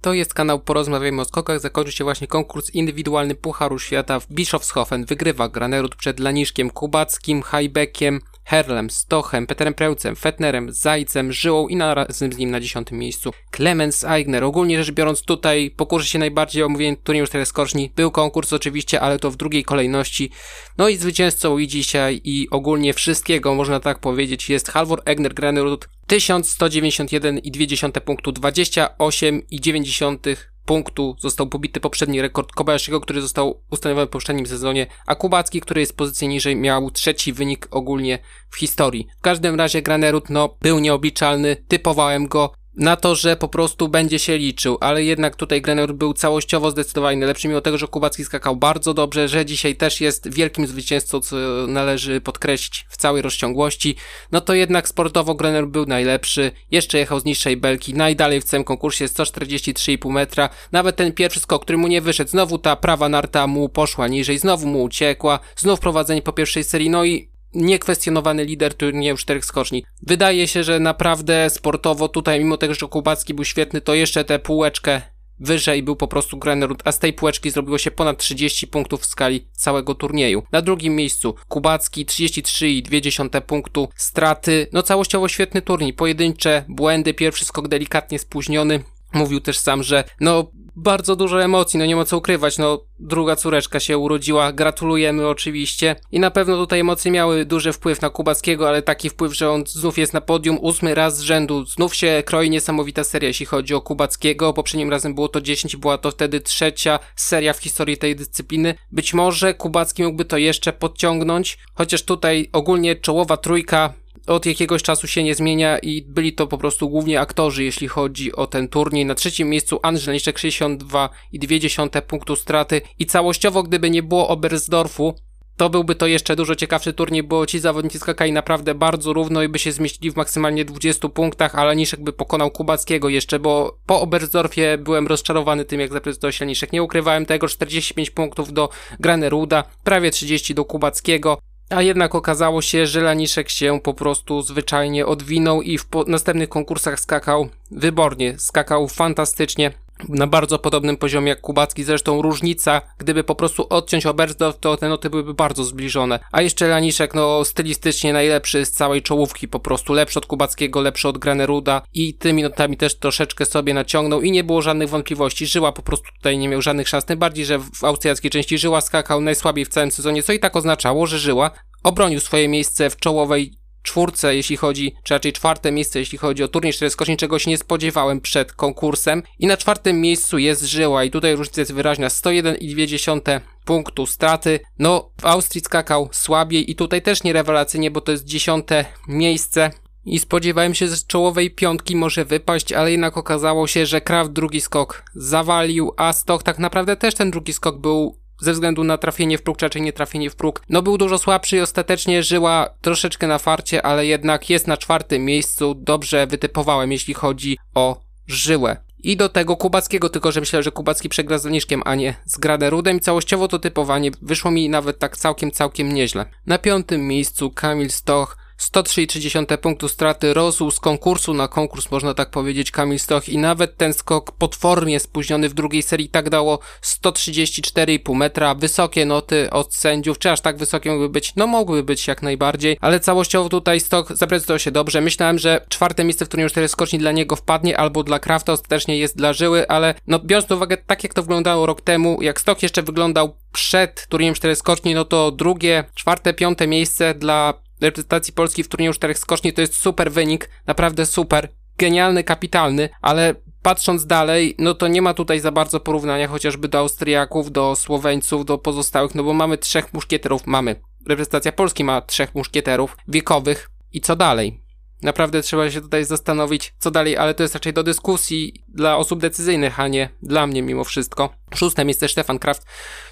To jest kanał Porozmawiajmy o skokach. Zakończył się właśnie konkurs indywidualny Pucharu Świata w Bischofshofen. Wygrywa Granerud przed Laniszkiem Kubackim, Hajbekiem, Herlem, Stochem, Peterem Prełcem, Fetnerem, Zajcem, Żyłą i razem z nim na dziesiątym miejscu Clemens Eigner. Ogólnie rzecz biorąc tutaj pokurzy się najbardziej o omówienie turnieju czterech skoczni. Był konkurs oczywiście, ale to w drugiej kolejności. No i zwycięzcą i dzisiaj i ogólnie wszystkiego można tak powiedzieć jest Halvor Egner Granerud 1191,2 punktu 28,9 punktu został pobity poprzedni rekord Kobayashiego, który został ustanowiony w poprzednim sezonie, a Kubacki, który jest pozycji niżej, miał trzeci wynik ogólnie w historii. W każdym razie Granerud, no, był nieobliczalny, typowałem go, na to, że po prostu będzie się liczył, ale jednak tutaj Grenor był całościowo zdecydowanie najlepszy, mimo tego, że Kubacki skakał bardzo dobrze, że dzisiaj też jest wielkim zwycięzcą, co należy podkreślić w całej rozciągłości, no to jednak sportowo Grenor był najlepszy, jeszcze jechał z niższej belki, najdalej w całym konkursie 143,5 metra, nawet ten pierwszy skok, który mu nie wyszedł, znowu ta prawa narta mu poszła niżej, znowu mu uciekła, znów prowadzenie po pierwszej serii, no i niekwestionowany lider turnieju czterech skoczni. Wydaje się, że naprawdę sportowo tutaj, mimo tego, że Kubacki był świetny, to jeszcze tę półeczkę wyżej był po prostu Granerud, a z tej półeczki zrobiło się ponad 30 punktów w skali całego turnieju. Na drugim miejscu Kubacki 33,2 punktu straty. No całościowo świetny turniej, pojedyncze błędy, pierwszy skok delikatnie spóźniony. Mówił też sam, że no bardzo dużo emocji, no nie ma co ukrywać, no druga córeczka się urodziła, gratulujemy oczywiście. I na pewno tutaj emocje miały duży wpływ na Kubackiego, ale taki wpływ, że on znów jest na podium ósmy raz z rzędu, znów się kroi niesamowita seria, jeśli chodzi o Kubackiego, poprzednim razem było to 10 była to wtedy trzecia seria w historii tej dyscypliny, być może Kubacki mógłby to jeszcze podciągnąć, chociaż tutaj ogólnie czołowa trójka od jakiegoś czasu się nie zmienia i byli to po prostu głównie aktorzy, jeśli chodzi o ten turniej. Na trzecim miejscu Andrzej Leniczek 62,2 punktu straty i całościowo, gdyby nie było Oberstdorfu, to byłby to jeszcze dużo ciekawszy turniej, bo ci zawodnicy skakali naprawdę bardzo równo i by się zmieścili w maksymalnie 20 punktach, ale Niszek by pokonał Kubackiego jeszcze, bo po Oberstdorfie byłem rozczarowany tym, jak zaprezentował się Niszek. Nie ukrywałem tego, 45 punktów do Graneruda, prawie 30 do Kubackiego. A jednak okazało się, że Laniszek się po prostu zwyczajnie odwinął i w następnych konkursach skakał wybornie, skakał fantastycznie na bardzo podobnym poziomie jak Kubacki, zresztą różnica, gdyby po prostu odciąć Oberstdorf, to te noty byłyby bardzo zbliżone. A jeszcze Laniszek, no stylistycznie najlepszy z całej czołówki, po prostu lepszy od Kubackiego, lepszy od Graneruda i tymi notami też troszeczkę sobie naciągnął i nie było żadnych wątpliwości. Żyła po prostu tutaj nie miał żadnych szans, tym bardziej, że w austriackiej części Żyła skakał najsłabiej w całym sezonie, co i tak oznaczało, że Żyła obronił swoje miejsce w czołowej czwórce, jeśli chodzi, czy raczej czwarte miejsce, jeśli chodzi o turniej czteroskoczni, czego się nie spodziewałem przed konkursem. I na czwartym miejscu jest Żyła i tutaj różnica jest wyraźna, 101,2 punktu straty. No, w Austrii skakał słabiej i tutaj też nie rewelacyjnie, bo to jest dziesiąte miejsce. I spodziewałem się, że z czołowej piątki może wypaść, ale jednak okazało się, że Kraft drugi skok zawalił, a Stoch tak naprawdę też ten drugi skok był ze względu na trafienie w próg, czy raczej nie trafienie w próg. No był dużo słabszy i ostatecznie żyła troszeczkę na farcie, ale jednak jest na czwartym miejscu. Dobrze wytypowałem, jeśli chodzi o żyłę. I do tego Kubackiego, tylko że myślę, że Kubacki przegra z Leniszkiem, a nie z Graderudem i całościowo to typowanie wyszło mi nawet tak całkiem, całkiem nieźle. Na piątym miejscu Kamil Stoch 103,3 punktu straty rosł z konkursu na konkurs, można tak powiedzieć, Kamil Stoch i nawet ten skok potwornie spóźniony w drugiej serii tak dało 134,5 metra, wysokie noty od sędziów, czy aż tak wysokie mogły być? No mogły być jak najbardziej, ale całościowo tutaj Stoch zaprezentował się dobrze. Myślałem, że czwarte miejsce w turnieju 4 skoczni dla niego wpadnie albo dla Krafta ostatecznie jest dla Żyły, ale no biorąc pod uwagę tak jak to wyglądało rok temu, jak Stoch jeszcze wyglądał przed turniejem 4 skoczni, no to drugie, czwarte, piąte miejsce dla reprezentacji Polski w turnieju czterech skoczni to jest super wynik, naprawdę super, genialny, kapitalny, ale patrząc dalej, no to nie ma tutaj za bardzo porównania chociażby do Austriaków, do Słoweńców, do pozostałych, no bo mamy trzech muszkieterów, mamy. Reprezentacja Polski ma trzech muszkieterów wiekowych i co dalej? Naprawdę trzeba się tutaj zastanowić, co dalej, ale to jest raczej do dyskusji dla osób decyzyjnych, a nie dla mnie mimo wszystko. Szóste miejsce Stefan Kraft.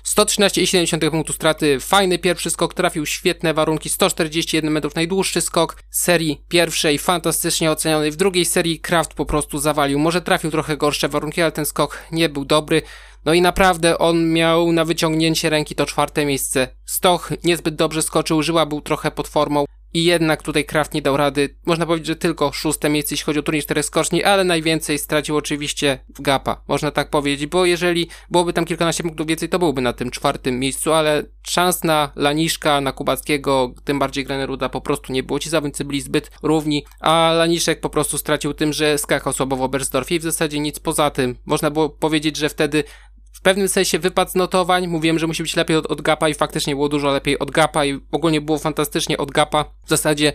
113,7 punktu straty. Fajny pierwszy skok, trafił świetne warunki. 141 metrów, najdłuższy skok serii pierwszej, fantastycznie oceniony. W drugiej serii Kraft po prostu zawalił. Może trafił trochę gorsze warunki, ale ten skok nie był dobry. No i naprawdę on miał na wyciągnięcie ręki to czwarte miejsce. Stoch niezbyt dobrze skoczył, Żyła był trochę pod formą. I jednak tutaj Kraft nie dał rady. Można powiedzieć, że tylko szóste miejsce, jeśli chodzi o turniej czterech skoczni, ale najwięcej stracił oczywiście Gapa. Można tak powiedzieć, bo jeżeli byłoby tam kilkanaście punktów więcej, to byłby na tym czwartym miejscu, ale szans na Laniszka, na Kubackiego, tym bardziej Graneruda po prostu nie było. Ci zawodnicy byli zbyt równi, a Laniszek po prostu stracił tym, że skakał słabo w Oberstdorfie i w zasadzie nic poza tym. Można było powiedzieć, że wtedy w pewnym sensie wypad z notowań. Mówiłem, że musi być lepiej od, od Gapa i faktycznie było dużo lepiej od Gapa i ogólnie było fantastycznie od Gapa. W zasadzie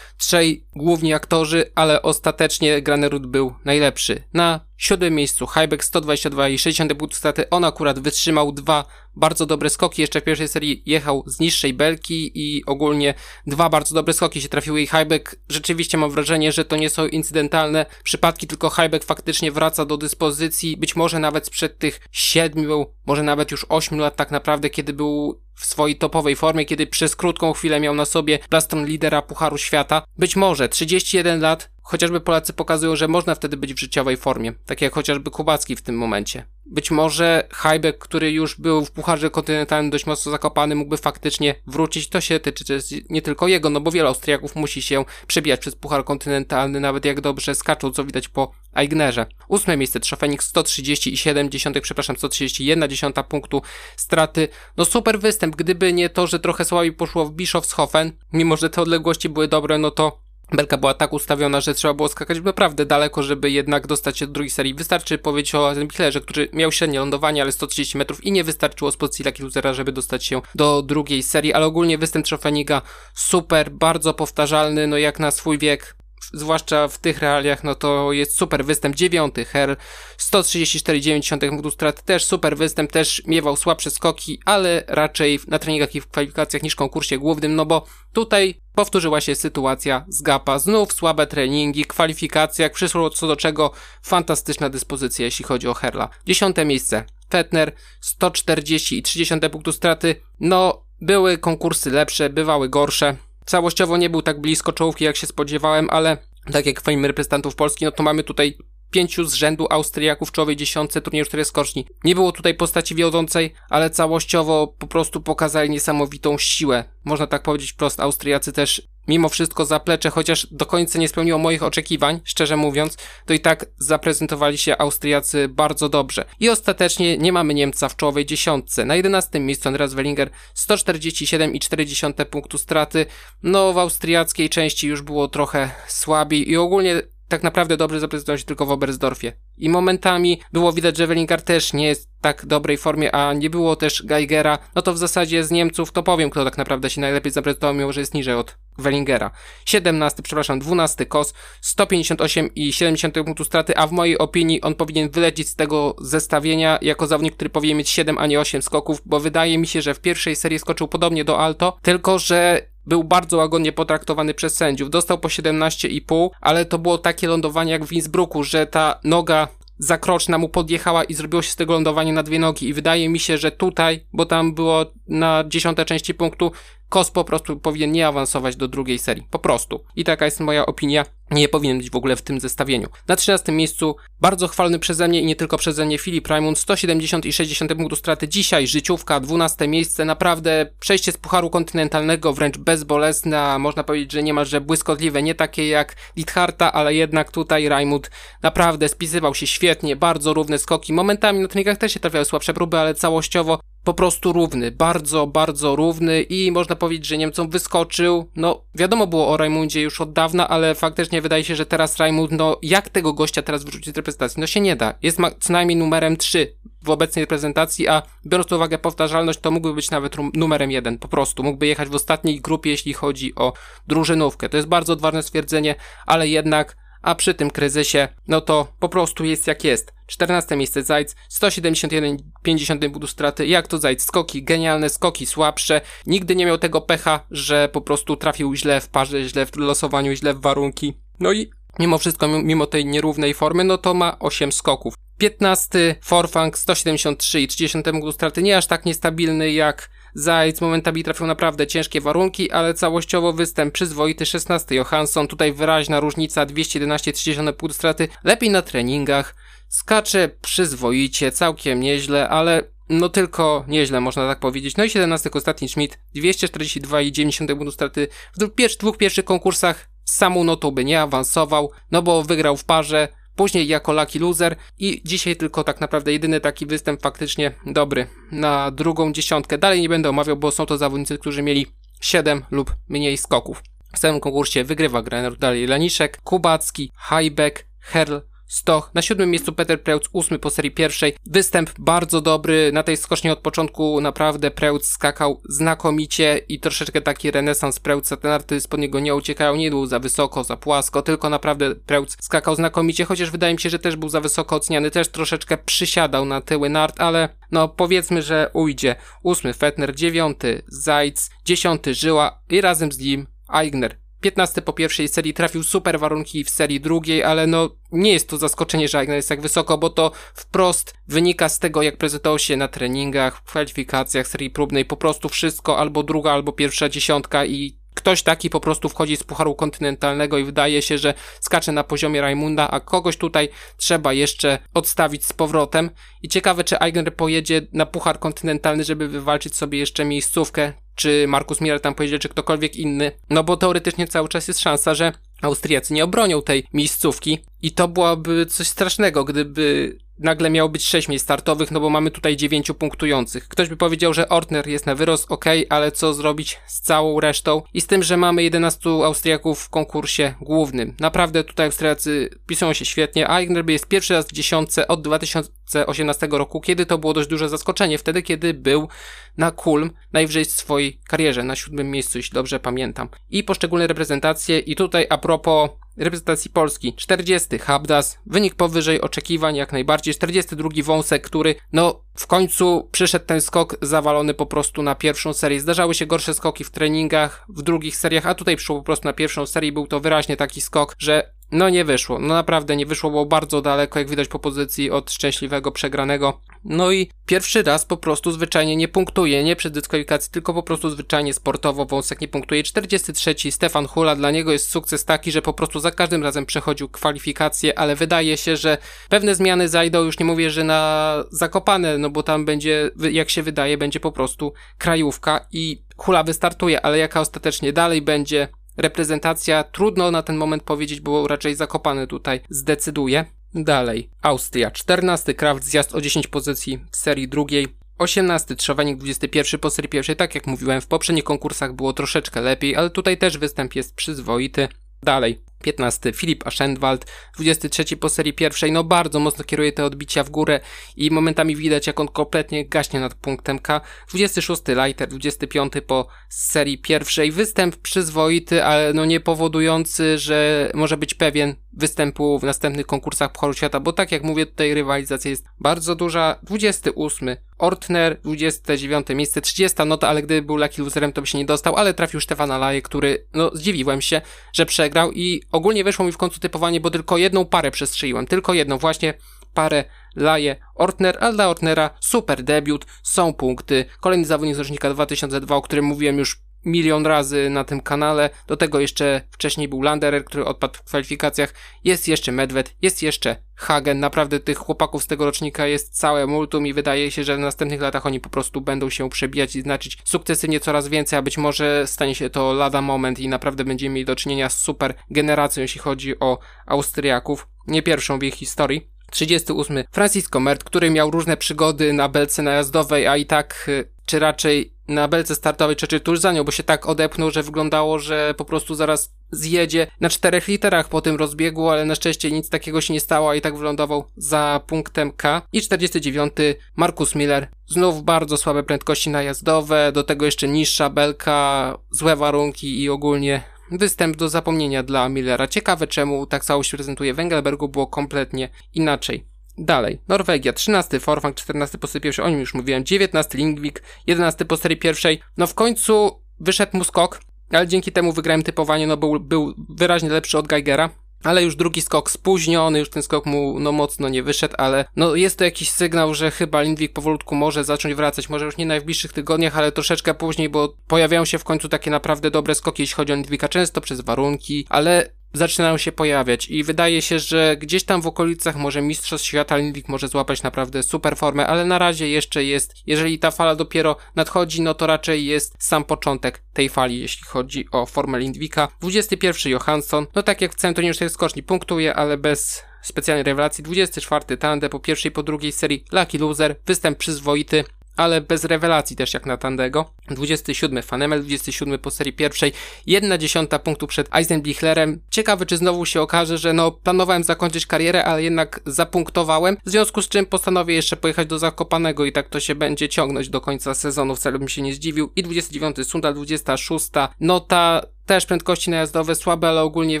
trzej główni aktorzy, ale ostatecznie Granerud był najlepszy. Na siódmym miejscu Highback 122 i 60 punktów straty. On akurat wytrzymał dwa bardzo dobre skoki. Jeszcze w pierwszej serii jechał z niższej belki i ogólnie dwa bardzo dobre skoki się trafiły i Highback rzeczywiście mam wrażenie, że to nie są incydentalne przypadki, tylko Highback faktycznie wraca do dyspozycji, być może nawet sprzed tych siedmiu, może nawet już ośmiu lat tak naprawdę, kiedy był w swojej topowej formie, kiedy przez krótką chwilę miał na sobie plastron lidera Pucharu Świata. Być może 31 lat, chociażby Polacy pokazują, że można wtedy być w życiowej formie, tak jak chociażby Kubacki w tym momencie. Być może Hajbek, który już był w Pucharze Kontynentalnym dość mocno zakopany, mógłby faktycznie wrócić. To się tyczy nie tylko jego, no bo wielu Austriaków musi się przebijać przez Puchar Kontynentalny, nawet jak dobrze skaczą, co widać po Aignerze. Ósme miejsce 137 dziesiątek, przepraszam, 131 dziesiąta punktu straty. No super występ, gdyby nie to, że trochę słabiej poszło w Bischofshofen, mimo że te odległości były dobre, no to Belka była tak ustawiona, że trzeba było skakać naprawdę daleko, żeby jednak dostać się do drugiej serii. Wystarczy powiedzieć o Zempiklerze, który miał średnie lądowanie, ale 130 metrów i nie wystarczyło z pozycji Lucky Losera, żeby dostać się do drugiej serii, ale ogólnie występ Trofeniga super, bardzo powtarzalny, no jak na swój wiek zwłaszcza w tych realiach, no to jest super występ. Dziewiąty, Her 134,9 punktu straty, też super występ, też miewał słabsze skoki, ale raczej na treningach i w kwalifikacjach niż konkursie głównym, no bo tutaj powtórzyła się sytuacja z Gapa. Znów słabe treningi, kwalifikacjach, przyszło co do czego fantastyczna dyspozycja, jeśli chodzi o Herla. Dziesiąte miejsce, Fetner 140 i 30 punktu straty, no były konkursy lepsze, bywały gorsze. Całościowo nie był tak blisko czołówki, jak się spodziewałem, ale tak jak fame reprezentantów Polski, no to mamy tutaj pięciu z rzędu Austriaków w czołowej dziesiątce turnieju 4 skoczni. Nie było tutaj postaci wiodącej, ale całościowo po prostu pokazali niesamowitą siłę. Można tak powiedzieć wprost, Austriacy też mimo wszystko zaplecze, chociaż do końca nie spełniło moich oczekiwań, szczerze mówiąc, to i tak zaprezentowali się Austriacy bardzo dobrze. I ostatecznie nie mamy Niemca w czołowej dziesiątce. Na 11 miejscu Andreas Wellinger 147,4 punktu straty. No w austriackiej części już było trochę słabiej i ogólnie tak naprawdę dobrze zaprezentował się tylko w Oberstdorfie. I momentami było widać, że Wellinger też nie jest w tak dobrej formie, a nie było też Geigera, no to w zasadzie z Niemców to powiem, kto tak naprawdę się najlepiej zaprezentował, mimo że jest niżej od Wellingera. 17, przepraszam, 12 Kos, 158,7 punktu straty, a w mojej opinii on powinien wylecieć z tego zestawienia jako zawodnik, który powinien mieć 7, a nie 8 skoków, bo wydaje mi się, że w pierwszej serii skoczył podobnie do Alto, tylko że był bardzo łagodnie potraktowany przez sędziów. Dostał po 17,5, ale to było takie lądowanie jak w Innsbrucku, że ta noga zakroczna mu podjechała i zrobiło się z tego lądowanie na dwie nogi i wydaje mi się, że tutaj, bo tam było na dziesiąte części punktu, Kos po prostu powinien nie awansować do drugiej serii. Po prostu. I taka jest moja opinia. Nie powinien być w ogóle w tym zestawieniu. Na 13 miejscu bardzo chwalny przeze mnie i nie tylko przeze mnie Filip Raimund 170 i 60 punktu straty. Dzisiaj, życiówka, 12 miejsce, naprawdę przejście z Pucharu Kontynentalnego wręcz bezbolesne, a można powiedzieć, że niemalże błyskotliwe, nie takie jak Litharta, ale jednak tutaj Raimund naprawdę spisywał się świetnie, bardzo równe skoki, momentami na treningach też się trafiały słabsze próby, ale całościowo po prostu równy, bardzo, bardzo równy i można powiedzieć, że Niemcom wyskoczył. No, wiadomo było o Raimundzie już od dawna, ale faktycznie wydaje się, że teraz Raimund, no, jak tego gościa teraz wyrzucić z reprezentacji? No się nie da. Jest co najmniej numerem 3 w obecnej reprezentacji, a biorąc pod uwagę powtarzalność, to mógłby być nawet numerem 1, po prostu. Mógłby jechać w ostatniej grupie, jeśli chodzi o drużynówkę. To jest bardzo odważne stwierdzenie, ale jednak a przy tym kryzysie, no to po prostu jest jak jest. 14 miejsce Zajc, 171,50 budu straty. Jak to Zajc? Skoki, genialne skoki, słabsze. Nigdy nie miał tego pecha, że po prostu trafił źle w parze, źle w losowaniu, źle w warunki. No i mimo wszystko, mimo tej nierównej formy, no to ma 8 skoków. 15 Forfang 173,30 budu straty. Nie aż tak niestabilny jak Zajc momentami trafił naprawdę ciężkie warunki, ale całościowo występ przyzwoity. 16 Johansson, tutaj wyraźna różnica 211,30 punkt straty, lepiej na treningach, skacze przyzwoicie, całkiem nieźle, ale no tylko nieźle, można tak powiedzieć. No i 17 ostatni Schmidt, 242,90 buntu straty. W dwóch pierwszych konkursach samą notą by nie awansował, no bo wygrał w parze, później jako lucky loser i dzisiaj tylko tak naprawdę jedyny taki występ faktycznie dobry na drugą dziesiątkę. Dalej nie będę omawiał, bo są to zawodnicy, którzy mieli 7 lub mniej skoków. W całym konkursie wygrywa Grener, dalej Laniszek, Kubacki, Hajbek, Herl, Stoch. Na siódmym miejscu Peter Preutz, ósmy po serii pierwszej. Występ bardzo dobry. Na tej skoczni od początku naprawdę Preutz skakał znakomicie i troszeczkę taki renesans Preutza. Ten arty spod niego nie uciekają, nie był za wysoko, za płasko, tylko naprawdę Preutz skakał znakomicie, chociaż wydaje mi się, że też był za wysoko oceniany. Też troszeczkę przysiadał na tyły nart, ale no powiedzmy, że ujdzie. Ósmy Fetner, dziewiąty Zajc, dziesiąty Żyła i razem z nim Aigner. 15 po pierwszej serii trafił super warunki w serii drugiej, ale no nie jest to zaskoczenie, że Agner jest tak wysoko, bo to wprost wynika z tego, jak prezentował się na treningach, w kwalifikacjach serii próbnej, po prostu wszystko albo druga, albo pierwsza dziesiątka i ktoś taki po prostu wchodzi z Pucharu Kontynentalnego i wydaje się, że skacze na poziomie Raimunda, a kogoś tutaj trzeba jeszcze odstawić z powrotem. I ciekawe, czy Eigner pojedzie na Puchar Kontynentalny, żeby wywalczyć sobie jeszcze miejscówkę, czy Markus Miller tam pojedzie, czy ktokolwiek inny. No bo teoretycznie cały czas jest szansa, że Austriacy nie obronią tej miejscówki i to byłoby coś strasznego, gdyby nagle miało być 6 miejsc startowych, no bo mamy tutaj 9 punktujących. Ktoś by powiedział, że Ortner jest na wyrost, ok, ale co zrobić z całą resztą? I z tym, że mamy 11 Austriaków w konkursie głównym. Naprawdę tutaj Austriacy pisują się świetnie. Eigner jest pierwszy raz w dziesiątce od 2018 roku, kiedy to było dość duże zaskoczenie. Wtedy, kiedy był na Kulm najwyżej w swojej karierze, na siódmym miejscu, jeśli dobrze pamiętam. I poszczególne reprezentacje, i tutaj a propos reprezentacji Polski. 40 Habdas, wynik powyżej oczekiwań jak najbardziej, 42 Wąsek, który no w końcu przyszedł ten skok zawalony po prostu na pierwszą serię. Zdarzały się gorsze skoki w treningach, w drugich seriach, a tutaj przyszło po prostu na pierwszą serię był to wyraźnie taki skok, że no nie wyszło, no naprawdę nie wyszło, było bardzo daleko, jak widać po pozycji od szczęśliwego przegranego. No i pierwszy raz po prostu zwyczajnie nie punktuje, nie przed dyskwalifikacji, tylko po prostu zwyczajnie sportowo Wąsek nie punktuje. 43 Stefan Hula, dla niego jest sukces taki, że po prostu za każdym razem przechodził kwalifikacje, ale wydaje się, że pewne zmiany zajdą, już nie mówię, że na Zakopane, no bo tam będzie, jak się wydaje, będzie po prostu krajówka i Hula wystartuje, ale jaka ostatecznie dalej będzie, reprezentacja, trudno na ten moment powiedzieć, było raczej zakopane tutaj, zdecyduje. Dalej, Austria, 14 Kraft, zjazd o 10 pozycji w serii drugiej, 18 Trzewanik, 21 po serii pierwszej, tak jak mówiłem, w poprzednich konkursach było troszeczkę lepiej, ale tutaj też występ jest przyzwoity. Dalej, 15 Filip Aschenwald, 23 po serii pierwszej, no bardzo mocno kieruje te odbicia w górę i momentami widać jak on kompletnie gaśnie nad punktem K. 26 Leiter, 25 po serii pierwszej, występ przyzwoity, ale no nie powodujący, że może być pewien występu w następnych konkursach Pucharu Świata, bo tak jak mówię, tutaj rywalizacja jest bardzo duża. 28 Ortner, 29 miejsce, 30 nota, ale gdyby był lucky loserem, to by się nie dostał, ale trafił Stefana Laje, który, no zdziwiłem się, że przegrał i ogólnie wyszło mi w końcu typowanie, bo tylko jedną parę przestrzeliłem, tylko jedną, właśnie parę Laje Ortner, ale dla Ortnera super debiut, są punkty. Kolejny zawodnik z rocznika 2002, o którym mówiłem już milion razy na tym kanale. Do tego jeszcze wcześniej był Landerer, który odpadł w kwalifikacjach. Jest jeszcze Medved, jest jeszcze Hagen. Naprawdę tych chłopaków z tego rocznika jest całe multum i wydaje się, że w następnych latach oni po prostu będą się przebijać i znaczyć sukcesywnie coraz więcej, a być może stanie się to lada moment i naprawdę będziemy mieli do czynienia z super generacją, jeśli chodzi o Austriaków. Nie pierwszą w ich historii. 38. Francisco Mert, który miał różne przygody na belce najazdowej, a i tak, y, czy raczej na belce startowej, czy, czy tuż za nią, bo się tak odepnął, że wyglądało, że po prostu zaraz zjedzie na czterech literach po tym rozbiegu, ale na szczęście nic takiego się nie stało, i tak wylądował za punktem K. I 49. Markus Miller. Znów bardzo słabe prędkości najazdowe, do tego jeszcze niższa belka, złe warunki i ogólnie występ do zapomnienia dla Millera. Ciekawe czemu tak całość prezentuje Wengelbergu było kompletnie inaczej. Dalej, Norwegia, 13 Forfang, 14 po serii pierwszej, o nim już mówiłem, 19 Lingvik, 11 po serii pierwszej. No w końcu wyszedł mu skok, ale dzięki temu wygrałem typowanie, no był, był wyraźnie lepszy od Geigera. Ale już drugi skok spóźniony, już ten skok mu no mocno nie wyszedł, ale no jest to jakiś sygnał, że chyba Lindwik powolutku może zacząć wracać, może już nie najbliższych tygodniach, ale troszeczkę później, bo pojawiają się w końcu takie naprawdę dobre skoki, jeśli chodzi o Lindwika, często przez warunki, ale zaczynają się pojawiać i wydaje się, że gdzieś tam w okolicach może Mistrzostw Świata Lindwik może złapać naprawdę super formę, ale na razie jeszcze jest, jeżeli ta fala dopiero nadchodzi, no to raczej jest sam początek tej fali, jeśli chodzi o formę Lindwika. 21 Johansson, no tak jak w całym turnieju skoczni punktuje, ale bez specjalnej rewelacji. 24 Tande po pierwszej po drugiej serii Lucky Loser, występ przyzwoity, ale bez rewelacji też jak na Tandego. 27 Fanemel, 27 po serii pierwszej, 1 dziesiąta punktu przed Eisenbichlerem. Ciekawy, czy znowu się okaże, że no planowałem zakończyć karierę, ale jednak zapunktowałem, w związku z czym postanowię jeszcze pojechać do Zakopanego i tak to się będzie ciągnąć do końca sezonu, wcale bym się nie zdziwił. I 29 Sundal, 26 nota też prędkości najazdowe słabe, ale ogólnie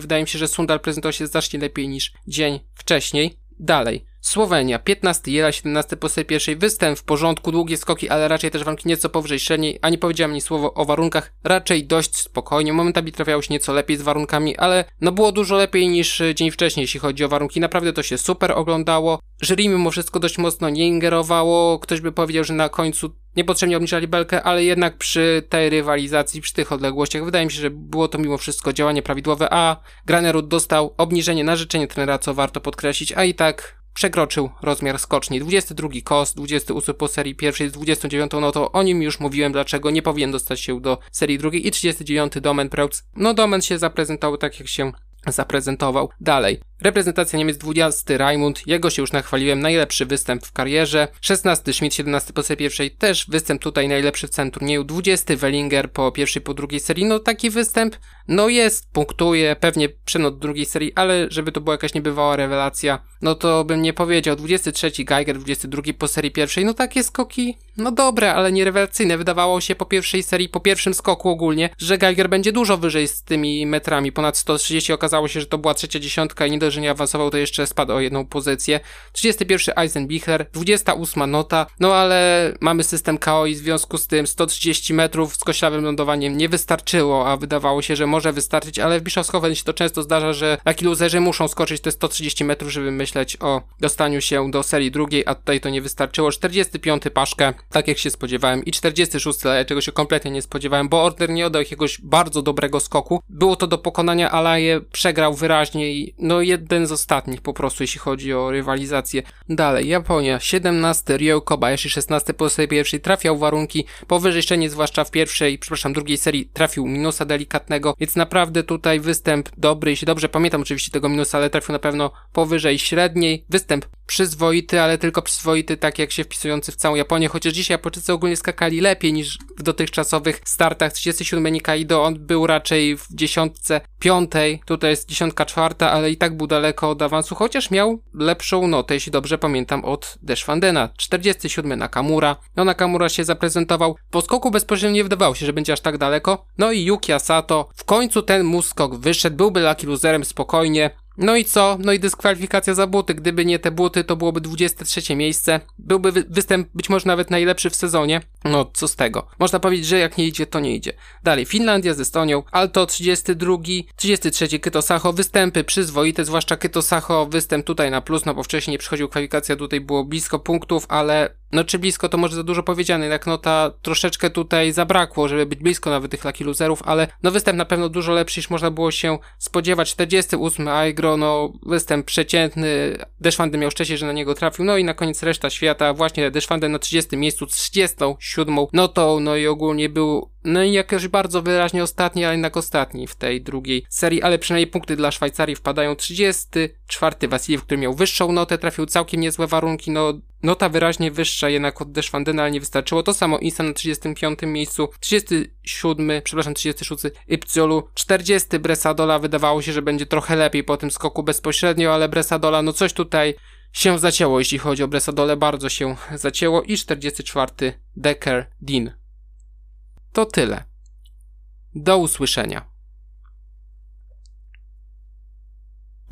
wydaje mi się, że Sundal prezentował się znacznie lepiej niż dzień wcześniej. Dalej. Słowenia, 15, Jela 17 po serii pierwszej, występ w porządku, długie skoki, ale raczej też warunki nieco powyżej średniej, a nie powiedziałem ani słowo o warunkach, raczej dość spokojnie, momentami trafiało się nieco lepiej z warunkami, ale no było dużo lepiej niż dzień wcześniej, jeśli chodzi o warunki, naprawdę to się super oglądało, jury mimo wszystko dość mocno nie ingerowało, ktoś by powiedział, że na końcu niepotrzebnie obniżali belkę, ale jednak przy tej rywalizacji, przy tych odległościach, wydaje mi się, że było to mimo wszystko działanie prawidłowe, a Granerud dostał obniżenie na życzenie trenera, co warto podkreślić, a i tak przekroczył rozmiar skoczni. 22 Kos, 28 po serii pierwszej z 29, no to o nim już mówiłem, dlaczego nie powinien dostać się do serii drugiej i 39 Domen Preutz. No Domen się zaprezentował tak jak się zaprezentował. Dalej. Reprezentacja Niemiec 20 Raimund, jego się już nachwaliłem, najlepszy występ w karierze. 16 Schmidt, 17 po serii pierwszej, też występ tutaj najlepszy w całym turnieju. 20 Wellinger po pierwszej, po drugiej serii, no taki występ, no jest, punktuje, pewnie przenot drugiej serii, ale żeby to była jakaś niebywała rewelacja, no to bym nie powiedział. 23 Geiger, 22 po serii pierwszej, no takie skoki, no dobre, ale nie rewelacyjne. Wydawało się po pierwszej serii, po pierwszym skoku ogólnie, że Geiger będzie dużo wyżej z tymi metrami, ponad 130, okazało się, że to była trzecia dziesiątka i nie dość, że nie awansował, to jeszcze spadł o jedną pozycję. 31 Eisenbichler, 28 nota, no ale mamy system KO i w związku z tym 130 metrów z koślawym lądowaniem nie wystarczyło, a wydawało się, że może wystarczyć, ale w Bischofshofen się to często zdarza, że taki luzerzy muszą skoczyć te 130 metrów, żeby myśleć o dostaniu się do serii drugiej, a tutaj to nie wystarczyło. 45 Paszkę, tak jak się spodziewałem i 46 ale czego się kompletnie nie spodziewałem, bo Order nie oddał jakiegoś bardzo dobrego skoku. Było to do pokonania, Alaje przegrał wyraźnie i no jeden z ostatnich po prostu, jeśli chodzi o rywalizację. Dalej, Japonia, 17, Ryo Kobayashi, 16 po serii pierwszej, trafiał warunki powyżej szczenie, zwłaszcza w pierwszej, przepraszam, drugiej serii trafił minusa delikatnego, więc naprawdę tutaj występ dobry, jeśli dobrze pamiętam oczywiście tego minusa, ale trafił na pewno powyżej średniej, występ przyzwoity, ale tylko przyzwoity, tak jak się wpisujący w całą Japonię, chociaż dzisiaj Japończycy ogólnie skakali lepiej niż w dotychczasowych startach. 37 Nikaido, on był raczej w dziesiątce piątej, tutaj jest dziesiątka czwarta, ale i tak był daleko od awansu, chociaż miał lepszą notę, jeśli dobrze pamiętam, od Deszwandena. 47 Nakamura, no Nakamura się zaprezentował, po skoku bezpośrednio nie wydawało się, że będzie aż tak daleko, no i Yuki Asato, w końcu ten mu skok wyszedł, byłby lucky loserem spokojnie, no i co? No i dyskwalifikacja za buty. Gdyby nie te buty, to byłoby 23 miejsce. Byłby wy występ być może nawet najlepszy w sezonie. No, co z tego? Można powiedzieć, że jak nie idzie, to nie idzie. Dalej, Finlandia z Estonią, Alto 32, 33 Kytosacho, występy przyzwoite, zwłaszcza Kytosacho, występ tutaj na plus, no bo wcześniej nie przychodził kwalifikacja, tutaj było blisko punktów, ale no czy blisko to może za dużo powiedziane, jednak no ta troszeczkę tutaj zabrakło, żeby być blisko nawet tych Lucky Loserów, ale no występ na pewno dużo lepszy niż można było się spodziewać. 48 Aigro, no występ przeciętny, Deszwandy miał szczęście, że na niego trafił, no i na koniec reszta świata, właśnie Deszwandy na 30 miejscu, 37 notą, no i ogólnie był no i jakoś bardzo wyraźnie ostatni, ale jednak ostatni w tej drugiej serii, ale przynajmniej punkty dla Szwajcarii wpadają. 34 Wasiliew, który miał wyższą notę, trafił całkiem niezłe warunki, no nota wyraźnie wyższa jednak od Deszwandena, ale nie wystarczyło. To samo Insta na 35 miejscu, 37, przepraszam, 36 Ipciolu, 40 Bresadola, wydawało się, że będzie trochę lepiej po tym skoku bezpośrednio, ale Bresadola, no coś tutaj się zacięło, jeśli chodzi o Bresadole, bardzo się zacięło i 44 Decker Dean. To tyle. Do usłyszenia.